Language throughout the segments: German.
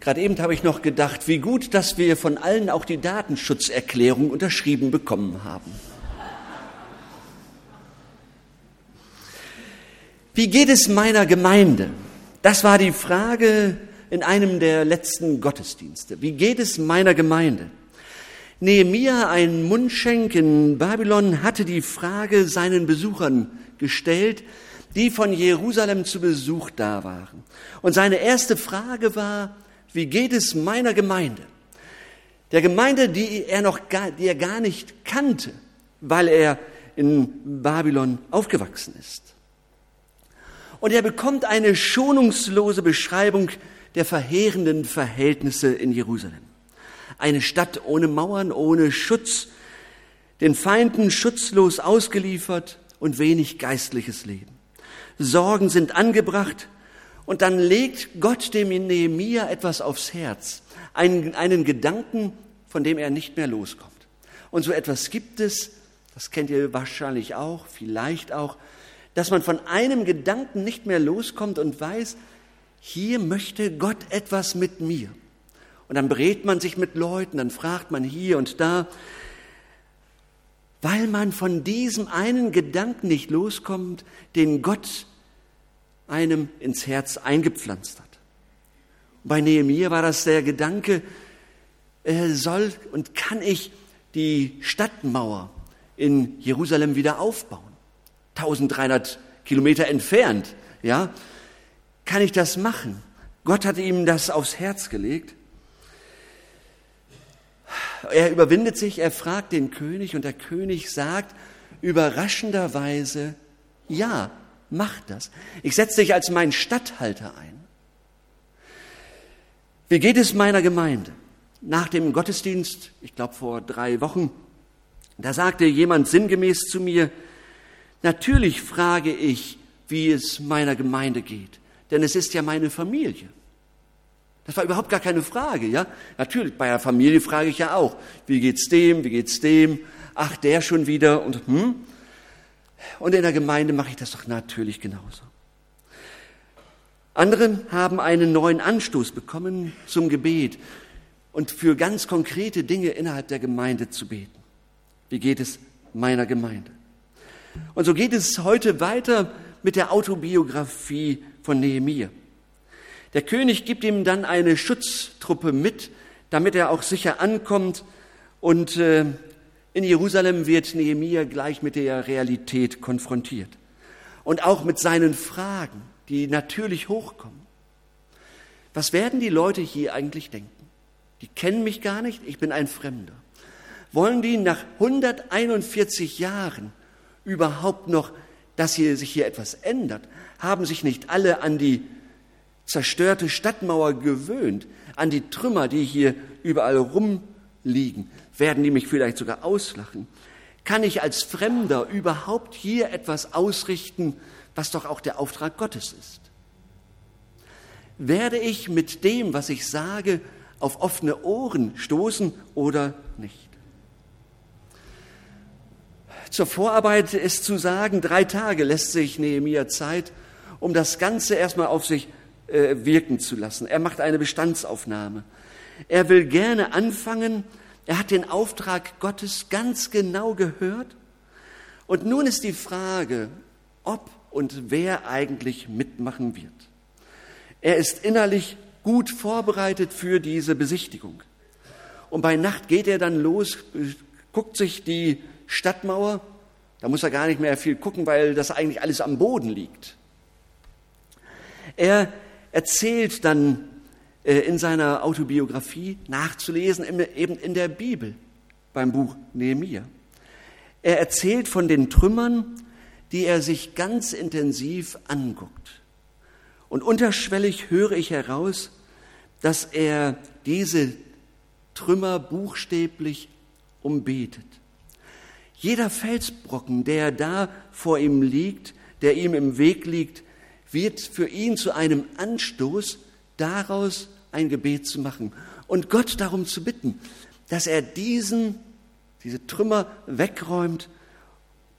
Gerade eben habe ich noch gedacht, wie gut, dass wir von allen auch die Datenschutzerklärung unterschrieben bekommen haben. Wie geht es meiner Gemeinde? Das war die Frage in einem der letzten Gottesdienste. Wie geht es meiner Gemeinde? Nehemia, ein Mundschenk in Babylon, hatte die Frage seinen Besuchern gestellt, die von Jerusalem zu Besuch da waren. Und seine erste Frage war, wie geht es meiner Gemeinde? Der Gemeinde, die er noch gar, die er gar nicht kannte, weil er in Babylon aufgewachsen ist. Und er bekommt eine schonungslose Beschreibung der verheerenden Verhältnisse in Jerusalem. Eine Stadt ohne Mauern, ohne Schutz, den Feinden schutzlos ausgeliefert und wenig geistliches Leben. Sorgen sind angebracht und dann legt Gott dem Nehemia etwas aufs Herz, einen, einen Gedanken, von dem er nicht mehr loskommt. Und so etwas gibt es, das kennt ihr wahrscheinlich auch, vielleicht auch, dass man von einem Gedanken nicht mehr loskommt und weiß, hier möchte Gott etwas mit mir. Und dann berät man sich mit Leuten, dann fragt man hier und da, weil man von diesem einen Gedanken nicht loskommt, den Gott einem ins Herz eingepflanzt hat. Bei Nehemiah war das der Gedanke, äh, soll und kann ich die Stadtmauer in Jerusalem wieder aufbauen? 1300 Kilometer entfernt, ja, kann ich das machen? Gott hat ihm das aufs Herz gelegt. Er überwindet sich, er fragt den König und der König sagt überraschenderweise, ja, mach das. Ich setze dich als mein Statthalter ein. Wie geht es meiner Gemeinde? Nach dem Gottesdienst, ich glaube vor drei Wochen, da sagte jemand sinngemäß zu mir, Natürlich frage ich, wie es meiner Gemeinde geht, denn es ist ja meine Familie. Das war überhaupt gar keine Frage, ja? Natürlich, bei der Familie frage ich ja auch, wie geht's dem, wie geht's dem? Ach, der schon wieder und hm? Und in der Gemeinde mache ich das doch natürlich genauso. Andere haben einen neuen Anstoß bekommen zum Gebet und für ganz konkrete Dinge innerhalb der Gemeinde zu beten. Wie geht es meiner Gemeinde? Und so geht es heute weiter mit der Autobiografie von Nehemiah. Der König gibt ihm dann eine Schutztruppe mit, damit er auch sicher ankommt. Und äh, in Jerusalem wird Nehemiah gleich mit der Realität konfrontiert. Und auch mit seinen Fragen, die natürlich hochkommen. Was werden die Leute hier eigentlich denken? Die kennen mich gar nicht, ich bin ein Fremder. Wollen die nach 141 Jahren überhaupt noch, dass hier, sich hier etwas ändert? Haben sich nicht alle an die zerstörte Stadtmauer gewöhnt, an die Trümmer, die hier überall rumliegen? Werden die mich vielleicht sogar auslachen? Kann ich als Fremder überhaupt hier etwas ausrichten, was doch auch der Auftrag Gottes ist? Werde ich mit dem, was ich sage, auf offene Ohren stoßen oder nicht? Zur Vorarbeit ist zu sagen, drei Tage lässt sich Nehemiah Zeit, um das Ganze erstmal auf sich äh, wirken zu lassen. Er macht eine Bestandsaufnahme. Er will gerne anfangen. Er hat den Auftrag Gottes ganz genau gehört. Und nun ist die Frage, ob und wer eigentlich mitmachen wird. Er ist innerlich gut vorbereitet für diese Besichtigung. Und bei Nacht geht er dann los, guckt sich die Stadtmauer, da muss er gar nicht mehr viel gucken, weil das eigentlich alles am Boden liegt. Er erzählt dann in seiner Autobiografie nachzulesen, eben in der Bibel beim Buch Nehemiah. Er erzählt von den Trümmern, die er sich ganz intensiv anguckt. Und unterschwellig höre ich heraus, dass er diese Trümmer buchstäblich umbetet. Jeder Felsbrocken, der da vor ihm liegt, der ihm im Weg liegt, wird für ihn zu einem Anstoß, daraus ein Gebet zu machen und Gott darum zu bitten, dass er diesen, diese Trümmer wegräumt,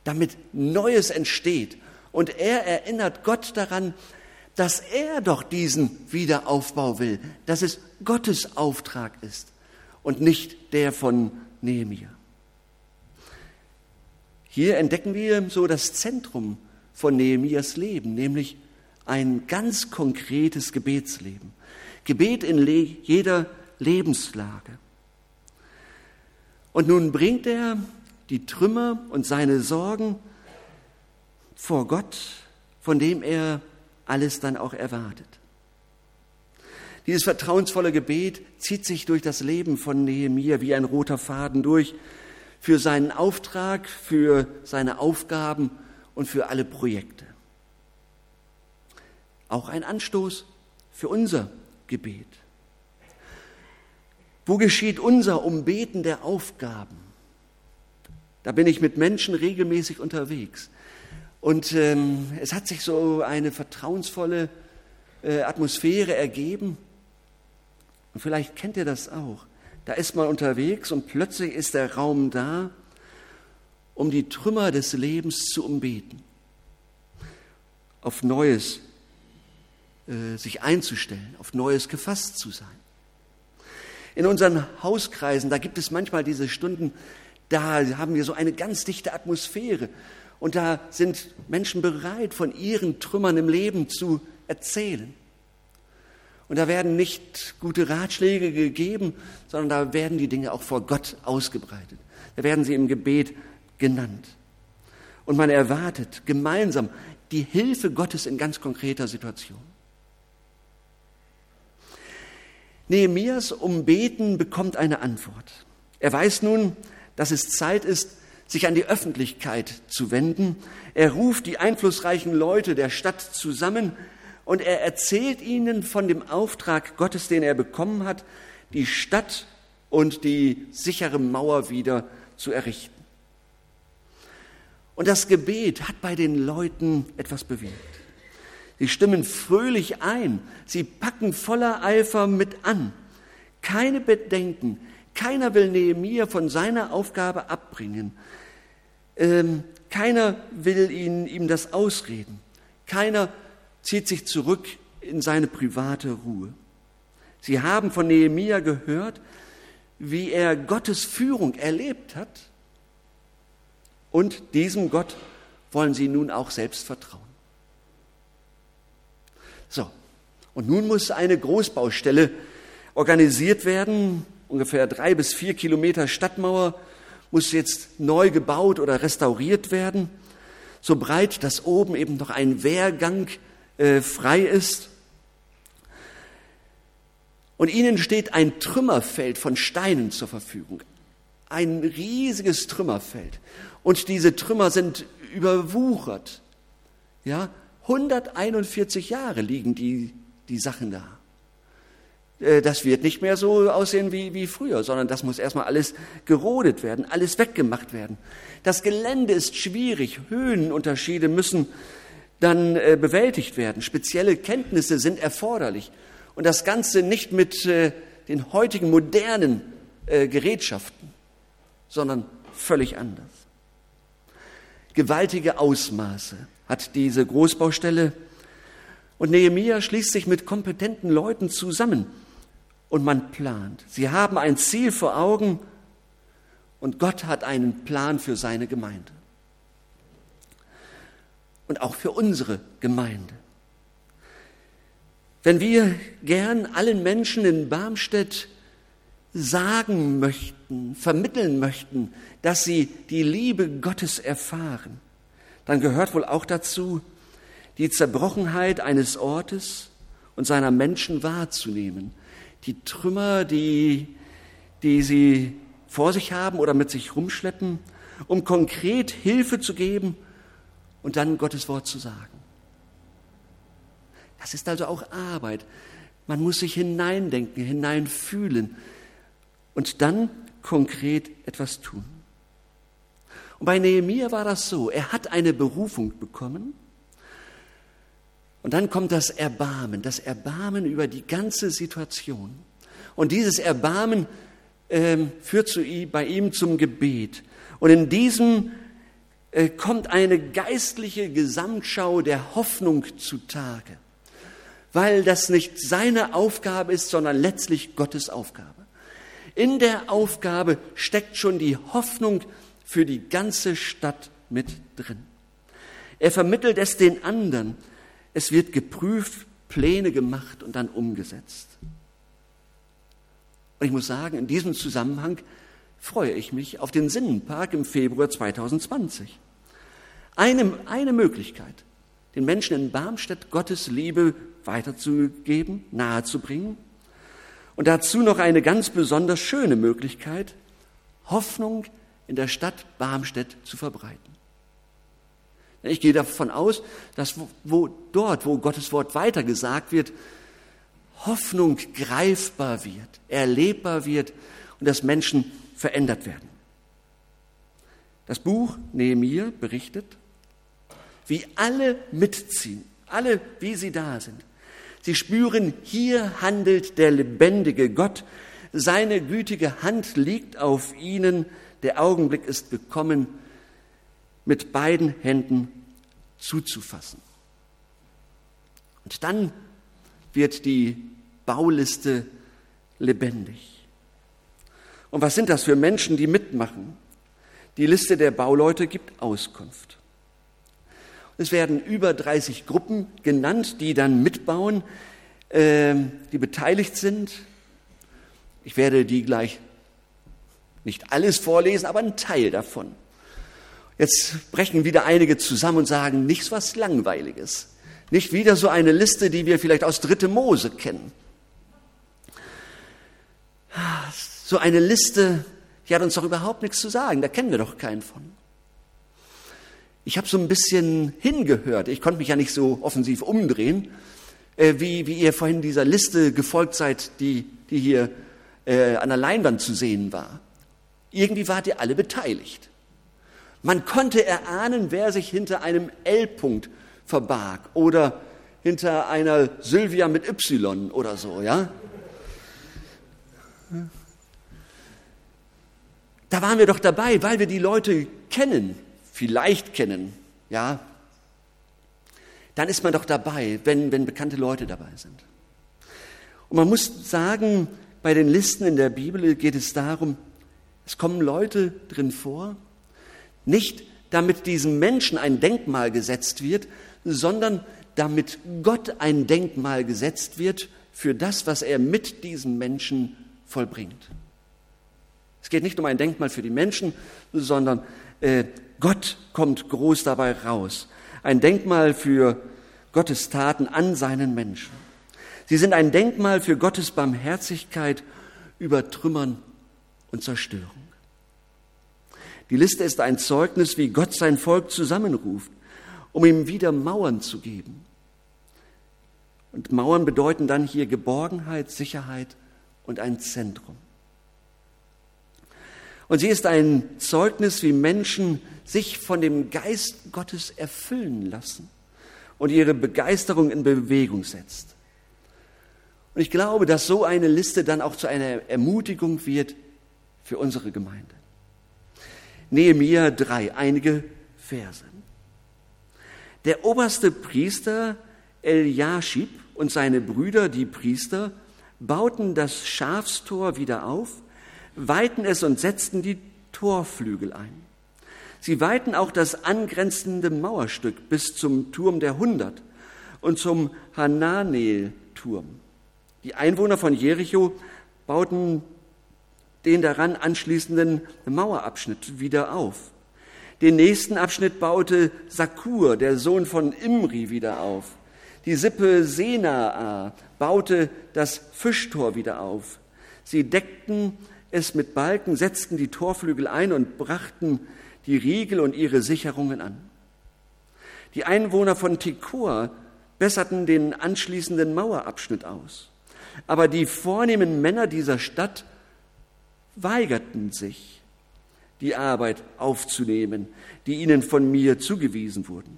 damit Neues entsteht. Und er erinnert Gott daran, dass er doch diesen Wiederaufbau will, dass es Gottes Auftrag ist und nicht der von Nehemiah. Hier entdecken wir so das Zentrum von Nehemias Leben, nämlich ein ganz konkretes Gebetsleben. Gebet in jeder Lebenslage. Und nun bringt er die Trümmer und seine Sorgen vor Gott, von dem er alles dann auch erwartet. Dieses vertrauensvolle Gebet zieht sich durch das Leben von Nehemia wie ein roter Faden durch, für seinen Auftrag, für seine Aufgaben und für alle Projekte. Auch ein Anstoß für unser Gebet. Wo geschieht unser Umbeten der Aufgaben? Da bin ich mit Menschen regelmäßig unterwegs. Und ähm, es hat sich so eine vertrauensvolle äh, Atmosphäre ergeben. Und vielleicht kennt ihr das auch. Da ist man unterwegs und plötzlich ist der Raum da, um die Trümmer des Lebens zu umbeten, auf Neues sich einzustellen, auf Neues gefasst zu sein. In unseren Hauskreisen, da gibt es manchmal diese Stunden, da haben wir so eine ganz dichte Atmosphäre und da sind Menschen bereit, von ihren Trümmern im Leben zu erzählen. Und da werden nicht gute Ratschläge gegeben, sondern da werden die Dinge auch vor Gott ausgebreitet. Da werden sie im Gebet genannt. Und man erwartet gemeinsam die Hilfe Gottes in ganz konkreter Situation. Nehemias Umbeten bekommt eine Antwort. Er weiß nun, dass es Zeit ist, sich an die Öffentlichkeit zu wenden. Er ruft die einflussreichen Leute der Stadt zusammen, und er erzählt ihnen von dem Auftrag Gottes, den er bekommen hat, die Stadt und die sichere Mauer wieder zu errichten. Und das Gebet hat bei den Leuten etwas bewegt. Sie stimmen fröhlich ein, sie packen voller Eifer mit an. Keine Bedenken, keiner will Nehemiah von seiner Aufgabe abbringen. Ähm, keiner will ihn, ihm das ausreden. Keiner zieht sich zurück in seine private Ruhe. Sie haben von Nehemia gehört, wie er Gottes Führung erlebt hat. Und diesem Gott wollen sie nun auch selbst vertrauen. So, und nun muss eine Großbaustelle organisiert werden. Ungefähr drei bis vier Kilometer Stadtmauer muss jetzt neu gebaut oder restauriert werden. So breit, dass oben eben noch ein Wehrgang äh, frei ist. Und ihnen steht ein Trümmerfeld von Steinen zur Verfügung. Ein riesiges Trümmerfeld. Und diese Trümmer sind überwuchert. Ja, 141 Jahre liegen die, die Sachen da. Äh, das wird nicht mehr so aussehen wie, wie früher, sondern das muss erstmal alles gerodet werden, alles weggemacht werden. Das Gelände ist schwierig, Höhenunterschiede müssen dann äh, bewältigt werden. Spezielle Kenntnisse sind erforderlich. Und das Ganze nicht mit äh, den heutigen modernen äh, Gerätschaften, sondern völlig anders. Gewaltige Ausmaße hat diese Großbaustelle. Und Nehemia schließt sich mit kompetenten Leuten zusammen und man plant. Sie haben ein Ziel vor Augen und Gott hat einen Plan für seine Gemeinde und auch für unsere Gemeinde. Wenn wir gern allen Menschen in Barmstedt sagen möchten, vermitteln möchten, dass sie die Liebe Gottes erfahren, dann gehört wohl auch dazu, die Zerbrochenheit eines Ortes und seiner Menschen wahrzunehmen, die Trümmer, die, die sie vor sich haben oder mit sich rumschleppen, um konkret Hilfe zu geben und dann Gottes Wort zu sagen. Das ist also auch Arbeit. Man muss sich hineindenken, hineinfühlen und dann konkret etwas tun. Und bei Nehemiah war das so, er hat eine Berufung bekommen und dann kommt das Erbarmen, das Erbarmen über die ganze Situation. Und dieses Erbarmen äh, führt zu, bei ihm zum Gebet. Und in diesem äh, kommt eine geistliche Gesamtschau der Hoffnung zutage. weil das nicht seine Aufgabe ist, sondern letztlich Gottes Aufgabe. In der Aufgabe steckt schon die Hoffnung für die ganze Stadt mit drin. Er vermittelt es den anderen. Es wird geprüft, Pläne gemacht und dann umgesetzt. Und ich muss sagen, in diesem Zusammenhang freue ich mich auf den Sinnenpark im Februar 2020. Eine, eine Möglichkeit, den Menschen in Barmstedt Gottes Liebe weiterzugeben, nahezubringen. Und dazu noch eine ganz besonders schöne Möglichkeit, Hoffnung in der Stadt Barmstedt zu verbreiten. Ich gehe davon aus, dass wo, dort, wo Gottes Wort weitergesagt wird, Hoffnung greifbar wird, erlebbar wird und dass Menschen verändert werden. Das Buch Nehemiah berichtet, wie alle mitziehen, alle, wie sie da sind. Sie spüren, hier handelt der lebendige Gott, seine gütige Hand liegt auf ihnen, der Augenblick ist gekommen, mit beiden Händen zuzufassen. Und dann wird die Bauliste lebendig. Und was sind das für Menschen, die mitmachen? Die Liste der Bauleute gibt Auskunft. Es werden über 30 Gruppen genannt, die dann mitbauen, äh, die beteiligt sind. Ich werde die gleich nicht alles vorlesen, aber einen Teil davon. Jetzt brechen wieder einige zusammen und sagen, nichts was Langweiliges. Nicht wieder so eine Liste, die wir vielleicht aus Dritte Mose kennen. So eine Liste, die hat uns doch überhaupt nichts zu sagen. Da kennen wir doch keinen von. Ich habe so ein bisschen hingehört. Ich konnte mich ja nicht so offensiv umdrehen, äh, wie, wie ihr vorhin dieser Liste gefolgt seid, die, die hier äh, an der Leinwand zu sehen war. Irgendwie wart ihr alle beteiligt. Man konnte erahnen, wer sich hinter einem L-Punkt verbarg oder hinter einer Sylvia mit Y oder so, ja? Da waren wir doch dabei, weil wir die Leute kennen, vielleicht kennen, ja? Dann ist man doch dabei, wenn, wenn bekannte Leute dabei sind. Und man muss sagen, bei den Listen in der Bibel geht es darum, es kommen Leute drin vor, nicht damit diesem Menschen ein Denkmal gesetzt wird, sondern damit Gott ein Denkmal gesetzt wird für das, was er mit diesem Menschen vollbringt. Es geht nicht um ein Denkmal für die Menschen, sondern äh, Gott kommt groß dabei raus. Ein Denkmal für Gottes Taten an seinen Menschen. Sie sind ein Denkmal für Gottes Barmherzigkeit über Trümmern und Zerstörung. Die Liste ist ein Zeugnis, wie Gott sein Volk zusammenruft, um ihm wieder Mauern zu geben. Und Mauern bedeuten dann hier Geborgenheit, Sicherheit und ein Zentrum. Und sie ist ein Zeugnis, wie Menschen sich von dem Geist Gottes erfüllen lassen und ihre Begeisterung in Bewegung setzt. Und ich glaube, dass so eine Liste dann auch zu einer Ermutigung wird für unsere Gemeinde. Nehemiah 3, einige Verse. Der oberste Priester Eliashib und seine Brüder, die Priester, bauten das Schafstor wieder auf, weihten es und setzten die Torflügel ein. Sie weihten auch das angrenzende Mauerstück bis zum Turm der Hundert und zum Hananel-Turm. Die Einwohner von Jericho bauten den daran anschließenden Mauerabschnitt wieder auf. Den nächsten Abschnitt baute Sakur, der Sohn von Imri, wieder auf. Die Sippe Senaa baute das Fischtor wieder auf. Sie deckten es mit Balken, setzten die Torflügel ein und brachten die Riegel und ihre Sicherungen an. Die Einwohner von Tekoa besserten den anschließenden Mauerabschnitt aus. Aber die vornehmen Männer dieser Stadt weigerten sich, die Arbeit aufzunehmen, die ihnen von mir zugewiesen wurden.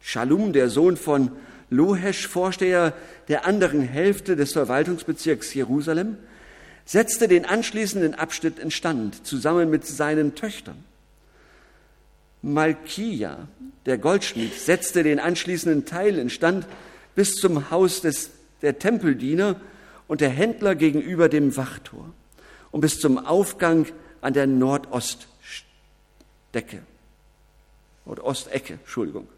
Shalom, der Sohn von Lohesch, Vorsteher der anderen Hälfte des Verwaltungsbezirks Jerusalem, setzte den anschließenden Abschnitt instand, zusammen mit seinen Töchtern. Malkia, der Goldschmied, setzte den anschließenden Teil instand, bis zum Haus des, der Tempeldiener und der Händler gegenüber dem Wachtor und bis zum Aufgang an der Nordostdecke. Nordostecke, Entschuldigung.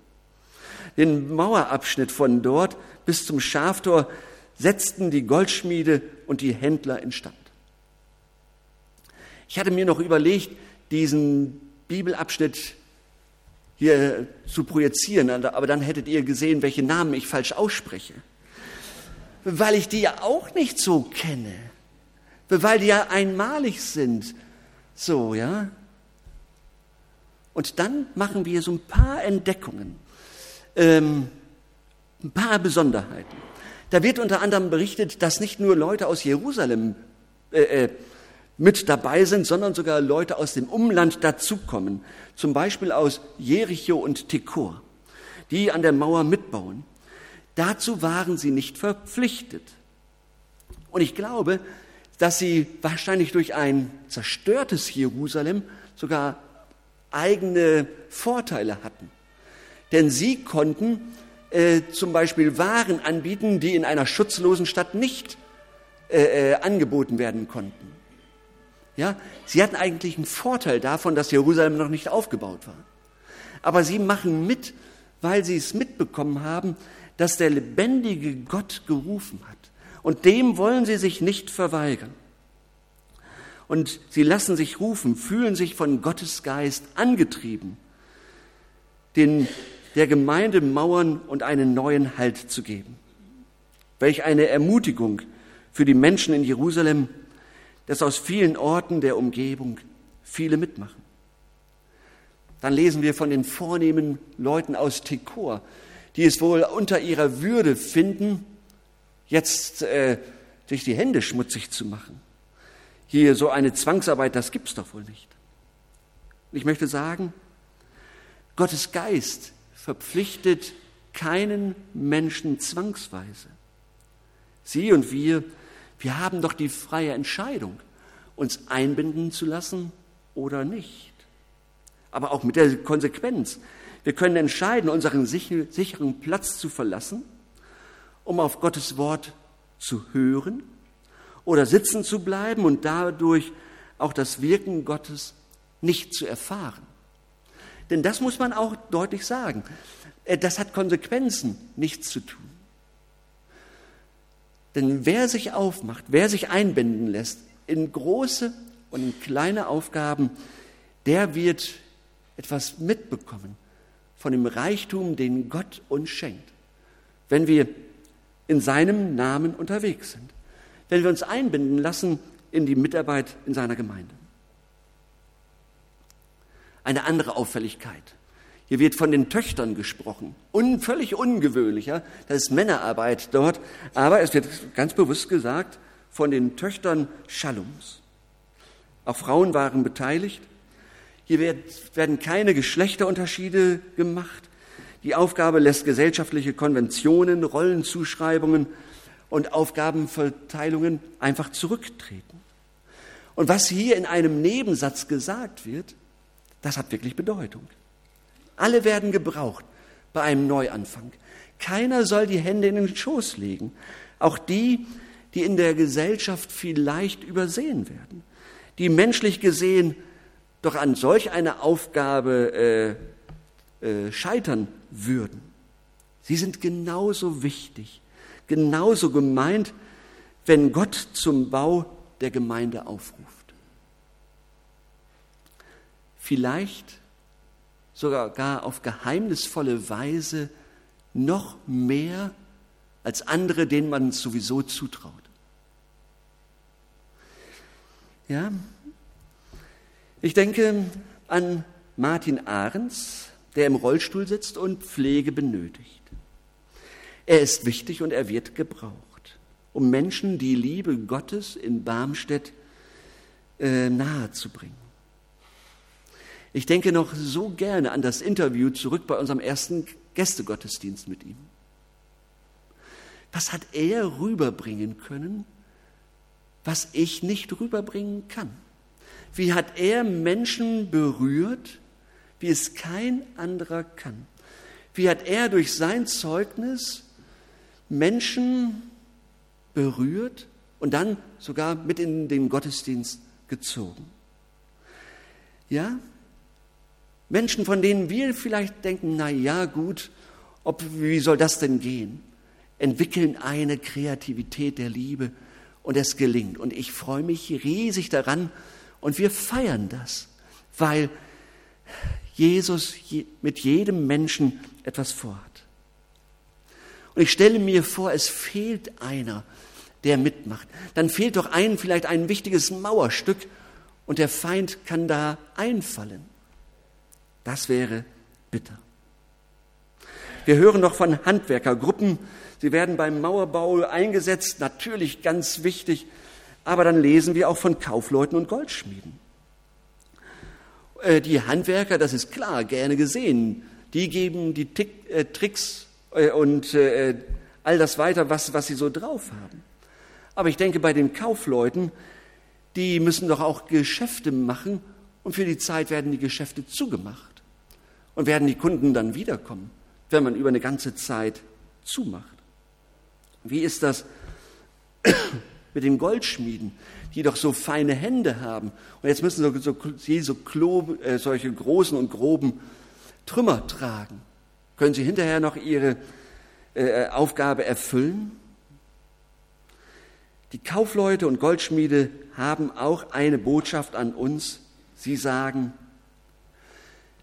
Den Mauerabschnitt von dort bis zum Schaftor setzten die Goldschmiede und die Händler instand. Ich hatte mir noch überlegt, diesen Bibelabschnitt hier zu projizieren, aber dann hättet ihr gesehen, welche Namen ich falsch ausspreche. Weil ich die ja auch nicht so kenne. Weil die ja einmalig sind. So, ja. Und dann machen wir so ein paar Entdeckungen, ähm, ein paar Besonderheiten. Da wird unter anderem berichtet, dass nicht nur Leute aus Jerusalem äh, äh, mit dabei sind, sondern sogar Leute aus dem Umland dazukommen, zum Beispiel aus Jericho und Tekor, die an der Mauer mitbauen. Dazu waren sie nicht verpflichtet. Und ich glaube, dass sie wahrscheinlich durch ein zerstörtes Jerusalem sogar eigene Vorteile hatten. Denn sie konnten äh, zum Beispiel Waren anbieten, die in einer schutzlosen Stadt nicht äh, äh, angeboten werden konnten. Ja, sie hatten eigentlich einen Vorteil davon, dass Jerusalem noch nicht aufgebaut war. Aber sie machen mit, weil sie es mitbekommen haben, dass der lebendige Gott gerufen hat. Und dem wollen sie sich nicht verweigern. Und sie lassen sich rufen, fühlen sich von Gottes Geist angetrieben, den, der Gemeinde Mauern und einen neuen Halt zu geben. Welch eine Ermutigung für die Menschen in Jerusalem, dass aus vielen Orten der Umgebung viele mitmachen. Dann lesen wir von den vornehmen Leuten aus Tekor, die es wohl unter ihrer Würde finden, jetzt äh, sich die Hände schmutzig zu machen. Hier so eine Zwangsarbeit, das gibt's doch wohl nicht. Ich möchte sagen, Gottes Geist verpflichtet keinen Menschen zwangsweise. Sie und wir wir haben doch die freie Entscheidung, uns einbinden zu lassen oder nicht. Aber auch mit der Konsequenz. Wir können entscheiden, unseren sicheren Platz zu verlassen, um auf Gottes Wort zu hören oder sitzen zu bleiben und dadurch auch das Wirken Gottes nicht zu erfahren. Denn das muss man auch deutlich sagen. Äh, das hat Konsequenzen, nichts zu tun. Denn wer sich aufmacht, wer sich einbinden lässt in große und in kleine Aufgaben, der wird etwas mitbekommen von dem Reichtum, den Gott uns schenkt, wenn wir in seinem Namen unterwegs sind, wenn wir uns einbinden lassen in die Mitarbeit in seiner Gemeinde. Eine andere Auffälligkeit. Hier wird von den Töchtern gesprochen. Un, völlig ungewöhnlich. Das ist Männerarbeit dort. Aber es wird ganz bewusst gesagt von den Töchtern Schallums. Auch Frauen waren beteiligt. Hier werden keine Geschlechterunterschiede gemacht. Die Aufgabe lässt gesellschaftliche Konventionen, Rollenzuschreibungen und Aufgabenverteilungen einfach zurücktreten. Und was hier in einem Nebensatz gesagt wird, das hat wirklich Bedeutung. Alle werden gebraucht bei einem Neuanfang. Keiner soll die Hände in den Schoß legen. Auch die, die in der Gesellschaft vielleicht übersehen werden, die menschlich gesehen doch an solch einer Aufgabe äh, äh, scheitern würden. Sie sind genauso wichtig, genauso gemeint, wenn Gott zum Bau der Gemeinde aufruft. Vielleicht sogar gar auf geheimnisvolle Weise noch mehr als andere, denen man sowieso zutraut. Ja, ich denke an Martin Ahrens, der im Rollstuhl sitzt und Pflege benötigt. Er ist wichtig und er wird gebraucht, um Menschen die Liebe Gottes in Barmstedt äh, nahezubringen. Ich denke noch so gerne an das Interview zurück bei unserem ersten Gästegottesdienst mit ihm. Was hat er rüberbringen können, was ich nicht rüberbringen kann? Wie hat er Menschen berührt, wie es kein anderer kann? Wie hat er durch sein Zeugnis Menschen berührt und dann sogar mit in den Gottesdienst gezogen. Ja? Menschen, von denen wir vielleicht denken, na ja, gut, ob, wie soll das denn gehen? Entwickeln eine Kreativität der Liebe und es gelingt. Und ich freue mich riesig daran und wir feiern das, weil Jesus mit jedem Menschen etwas vorhat. Und ich stelle mir vor, es fehlt einer, der mitmacht. Dann fehlt doch ein, vielleicht ein wichtiges Mauerstück und der Feind kann da einfallen. Das wäre bitter. Wir hören noch von Handwerkergruppen. Sie werden beim Mauerbau eingesetzt, natürlich ganz wichtig. Aber dann lesen wir auch von Kaufleuten und Goldschmieden. Äh, die Handwerker, das ist klar, gerne gesehen. Die geben die äh, Tricks äh, und all das weiter, was, was sie so drauf haben. Aber ich denke, bei den Kaufleuten, die müssen doch auch Geschäfte machen und für die Zeit werden die Geschäfte zugemacht. Und werden die Kunden dann wiederkommen, wenn man über eine ganze Zeit zumacht? Wie ist das mit den Goldschmieden, die doch so feine Hände haben? Und jetzt müssen sie so, sie so Klo, äh, solche großen und groben Trümmer tragen. Können sie hinterher noch ihre äh, Aufgabe erfüllen? Die Kaufleute und Goldschmiede haben auch eine Botschaft an uns. Sie sagen,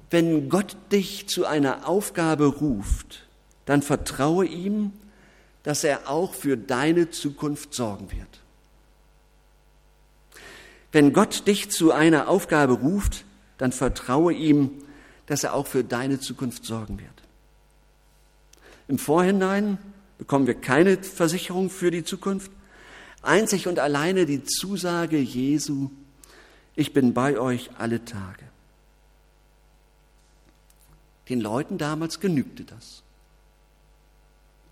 wenn Gott dich zu einer Aufgabe ruft, dann vertraue ihm, dass er auch für deine Zukunft sorgen wird. Wenn Gott dich zu einer Aufgabe ruft, dann vertraue ihm, dass er auch für deine Zukunft sorgen wird. Im Vorhinein bekommen wir keine Versicherung für die Zukunft, Einzig und alleine die Zusage Jesu, ich bin bei euch alle Tage. Den Leuten damals genügte das.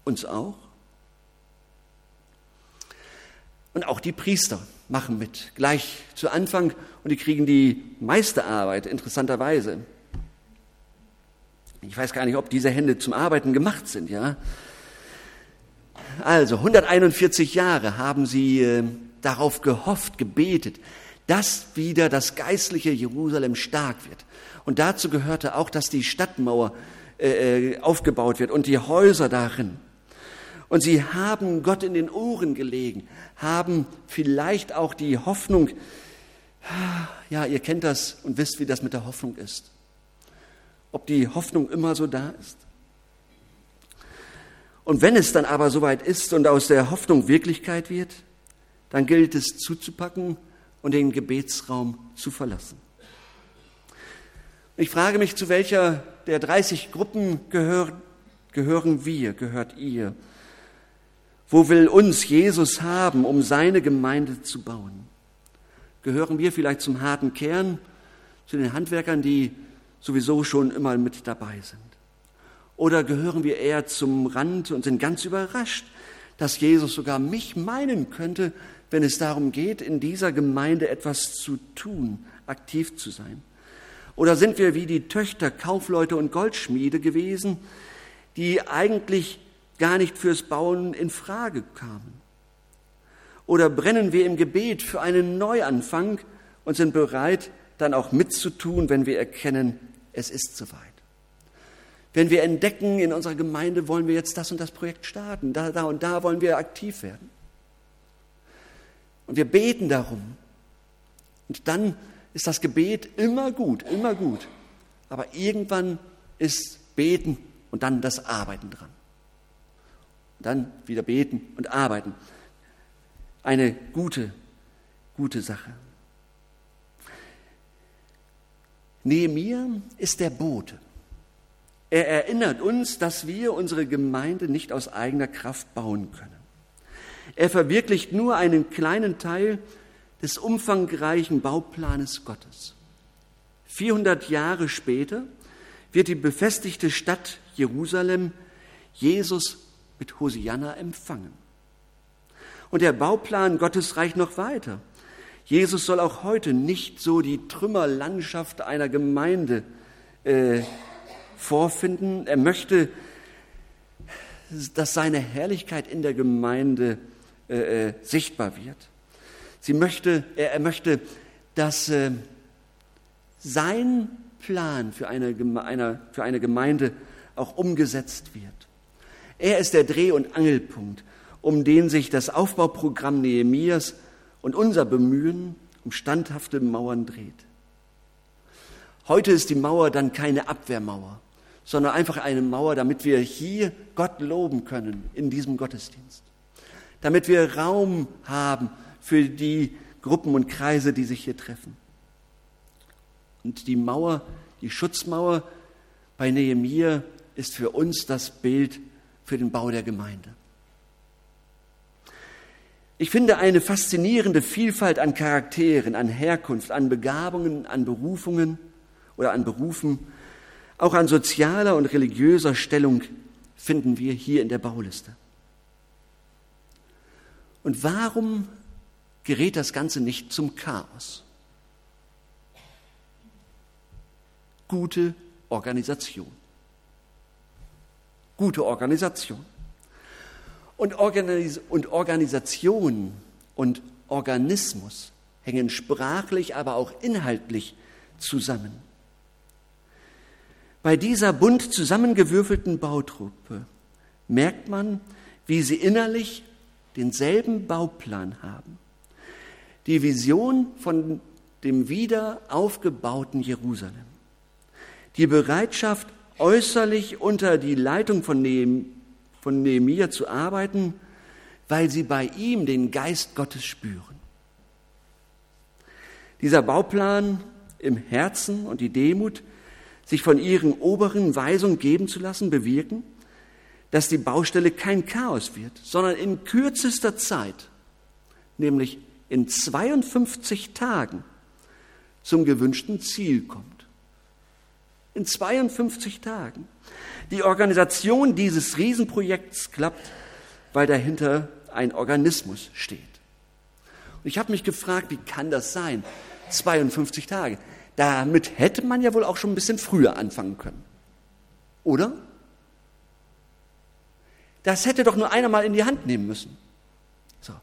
Uns auch. Und auch die Priester machen mit, gleich zu Anfang, und die kriegen die meiste Arbeit, interessanterweise. Ich weiß gar nicht, ob diese Hände zum Arbeiten gemacht sind, ja. Also 141 Jahre haben sie äh, darauf gehofft, gebetet, dass wieder das geistliche Jerusalem stark wird. Und dazu gehörte auch, dass die Stadtmauer äh, äh, aufgebaut wird und die Häuser darin. Und sie haben Gott in den Ohren gelegen, haben vielleicht auch die Hoffnung, ja, ihr kennt das und wisst, wie das mit der Hoffnung ist. Ob die Hoffnung immer so da ist. Und wenn es dann aber soweit ist und aus der Hoffnung Wirklichkeit wird, dann gilt es zuzupacken und den Gebetsraum zu verlassen. Ich frage mich, zu welcher der 30 Gruppen gehör, gehören wir, gehört ihr? Wo will uns Jesus haben, um seine Gemeinde zu bauen? Gehören wir vielleicht zum harten Kern, zu den Handwerkern, die sowieso schon immer mit dabei sind? Oder gehören wir eher zum Rand und sind ganz überrascht, dass Jesus sogar mich meinen könnte, wenn es darum geht, in dieser Gemeinde etwas zu tun, aktiv zu sein? Oder sind wir wie die Töchter Kaufleute und Goldschmiede gewesen, die eigentlich gar nicht fürs Bauen in Frage kamen? Oder brennen wir im Gebet für einen Neuanfang und sind bereit, dann auch mitzutun, wenn wir erkennen, es ist soweit? Wenn wir entdecken, in unserer Gemeinde wollen wir jetzt das und das Projekt starten, da, da und da wollen wir aktiv werden. Und wir beten darum. Und dann ist das Gebet immer gut, immer gut. Aber irgendwann ist Beten und dann das Arbeiten dran. Dann wieder beten und arbeiten. Eine gute, gute Sache. Nehemiah ist der Bote. Er erinnert uns, dass wir unsere Gemeinde nicht aus eigener Kraft bauen können. Er verwirklicht nur einen kleinen Teil des umfangreichen Bauplanes Gottes. 400 Jahre später wird die befestigte Stadt Jerusalem Jesus mit Hosianna empfangen. Und der Bauplan Gottes reicht noch weiter. Jesus soll auch heute nicht so die Trümmerlandschaft einer Gemeinde äh, vorfinden. Er möchte dass seine Herrlichkeit in der Gemeinde äh, äh, sichtbar wird. Sie möchte, er, er möchte, dass äh, sein Plan für eine, eine, für eine Gemeinde auch umgesetzt wird. Er ist der Dreh- und Angelpunkt, um den sich das Aufbauprogramm Nehemias und unser Bemühen um standhafte Mauern dreht. Heute ist die Mauer dann keine Abwehrmauer, sondern einfach eine Mauer, damit wir hier Gott loben können in diesem Gottesdienst. Damit wir Raum haben für die Gruppen und Kreise, die sich hier treffen. Und die Mauer, die Schutzmauer bei Nehemiah ist für uns das Bild für den Bau der Gemeinde. Ich finde eine faszinierende Vielfalt an Charakteren, an Herkunft, an Begabungen, an Berufungen oder an Berufen, auch an sozialer und religiöser Stellung finden wir hier in der Bauliste. Und warum gerät das Ganze nicht zum Chaos? Gute Organisation. Gute Organisation. Und, Organis und Organisation und Organismus hängen sprachlich, aber auch inhaltlich zusammen. Bei dieser bunt zusammengewürfelten Bautruppe merkt man, wie sie innerlich denselben Bauplan haben. Die Vision von dem wieder aufgebauten Jerusalem. Die Bereitschaft, äußerlich unter die Leitung von von Nehemia zu arbeiten, weil sie bei ihm den Geist Gottes spüren. Dieser Bauplan im Herzen und die Demut, sich von ihren oberen Weisungen geben zu lassen, bewirken, dass die Baustelle kein Chaos wird, sondern in kürzester Zeit, nämlich in 52 Tagen, zum gewünschten Ziel kommt. In 52 Tagen. Die Organisation dieses Riesenprojekts klappt, weil dahinter ein Organismus steht. Und ich habe mich gefragt, wie kann das sein? 52 Tage. Damit hätte man ja wohl auch schon ein bisschen früher anfangen können. Oder? Das hätte doch nur einer mal in die Hand nehmen müssen. So.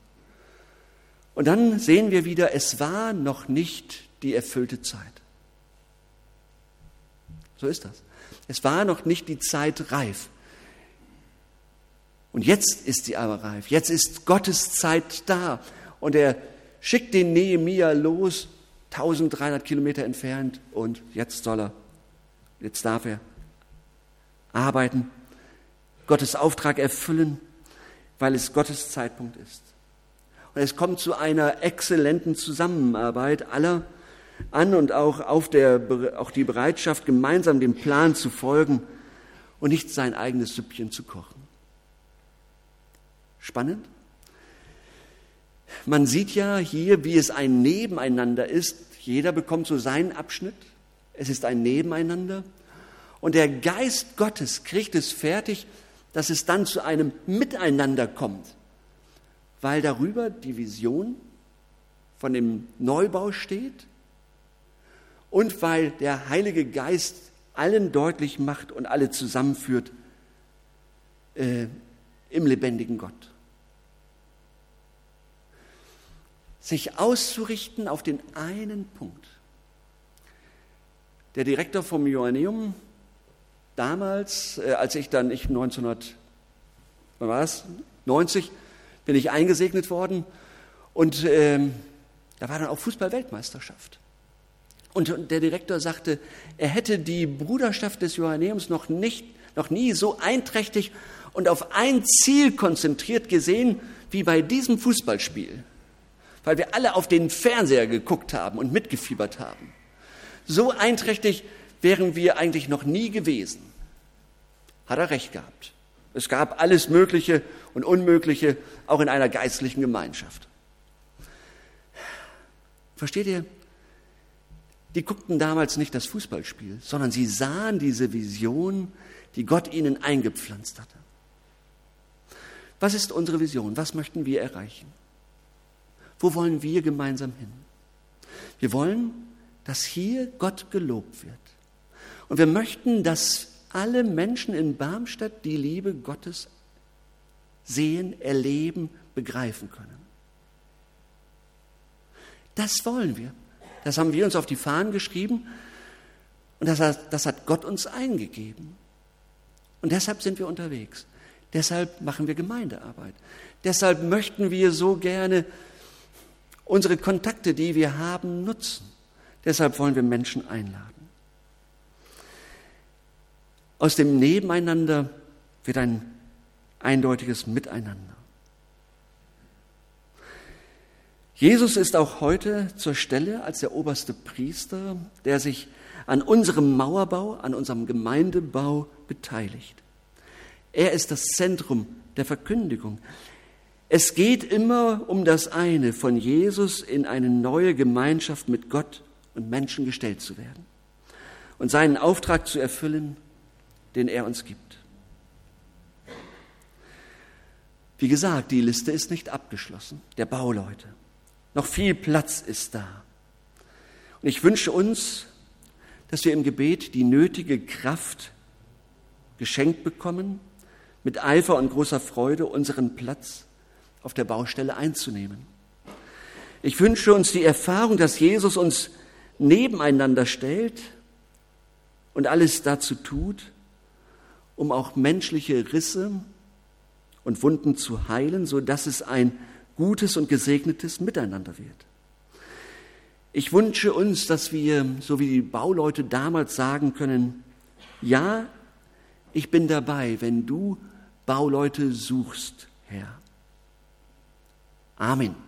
Und dann sehen wir wieder, es war noch nicht die erfüllte Zeit. So ist das. Es war noch nicht die Zeit reif. Und jetzt ist sie aber reif. Jetzt ist Gottes Zeit da. Und er schickt den Nehemia los, 1300 Kilometer entfernt. Und jetzt soll er, jetzt darf er arbeiten, Gottes Auftrag erfüllen, weil es Gottes Zeitpunkt ist. Und es kommt zu einer exzellenten Zusammenarbeit aller, an und auch auf der, auch die Bereitschaft, gemeinsam dem Plan zu folgen und nicht sein eigenes Süppchen zu kochen. Spannend? Man sieht ja hier, wie es ein Nebeneinander ist. Jeder bekommt so seinen Abschnitt. Es ist ein Nebeneinander. Und der Geist Gottes kriegt es fertig, dass es dann zu einem Miteinander kommt, weil darüber die Vision von dem Neubau steht und weil der Heilige Geist allen deutlich macht und alle zusammenführt äh, im lebendigen Gott. Sich auszurichten auf den einen Punkt. Der Direktor vom Joanneum, damals, äh, als ich dann, ich 1900, wann war es? 90, bin ich eingesegnet worden und ähm, da war dann auch Fußball-Weltmeisterschaft. Und der Direktor sagte, er hätte die Bruderschaft des Johanneums noch nicht, noch nie so einträchtig und auf ein Ziel konzentriert gesehen wie bei diesem Fußballspiel. Weil wir alle auf den Fernseher geguckt haben und mitgefiebert haben. So einträchtig wären wir eigentlich noch nie gewesen. Hat er recht gehabt. Es gab alles Mögliche und Unmögliche, auch in einer geistlichen Gemeinschaft. Versteht ihr? Die guckten damals nicht das Fußballspiel, sondern sie sahen diese Vision, die Gott ihnen eingepflanzt hatte. Was ist unsere Vision? Was möchten wir erreichen? Wo wollen wir gemeinsam hin? Wir wollen, dass hier Gott gelobt wird. Und wir möchten, dass alle Menschen in Barmstadt die Liebe Gottes sehen, erleben, begreifen können. Das wollen wir. Das haben wir uns auf die Fahnen geschrieben und das hat, das hat Gott uns eingegeben. Und deshalb sind wir unterwegs. Deshalb machen wir Gemeindearbeit. Deshalb möchten wir so gerne unsere Kontakte, die wir haben, nutzen. Deshalb wollen wir Menschen einladen. Aus dem Nebeneinander wird ein eindeutiges Miteinander. Jesus ist auch heute zur Stelle als der oberste Priester, der sich an unserem Mauerbau, an unserem Gemeindebau beteiligt. Er ist das Zentrum der Verkündigung. Es geht immer um das eine, von Jesus in eine neue Gemeinschaft mit Gott und Menschen gestellt zu werden und seinen Auftrag zu erfüllen, den er uns gibt. Wie gesagt, die Liste ist nicht abgeschlossen, der Bauleute. Noch viel Platz ist da. Und ich wünsche uns, dass wir im Gebet die nötige Kraft geschenkt bekommen, mit Eifer und großer Freude unseren Platz auf der Baustelle einzunehmen. Ich wünsche uns die Erfahrung, dass Jesus uns nebeneinander stellt und alles dazu tut, um auch menschliche Risse und Wunden zu heilen, so dass es ein gutes und gesegnetes Miteinander wird. Ich wünsche uns, dass wir, so wie die Bauleute damals sagen können, ja, ich bin dabei, wenn du Bauleute suchst, Herr. Amen.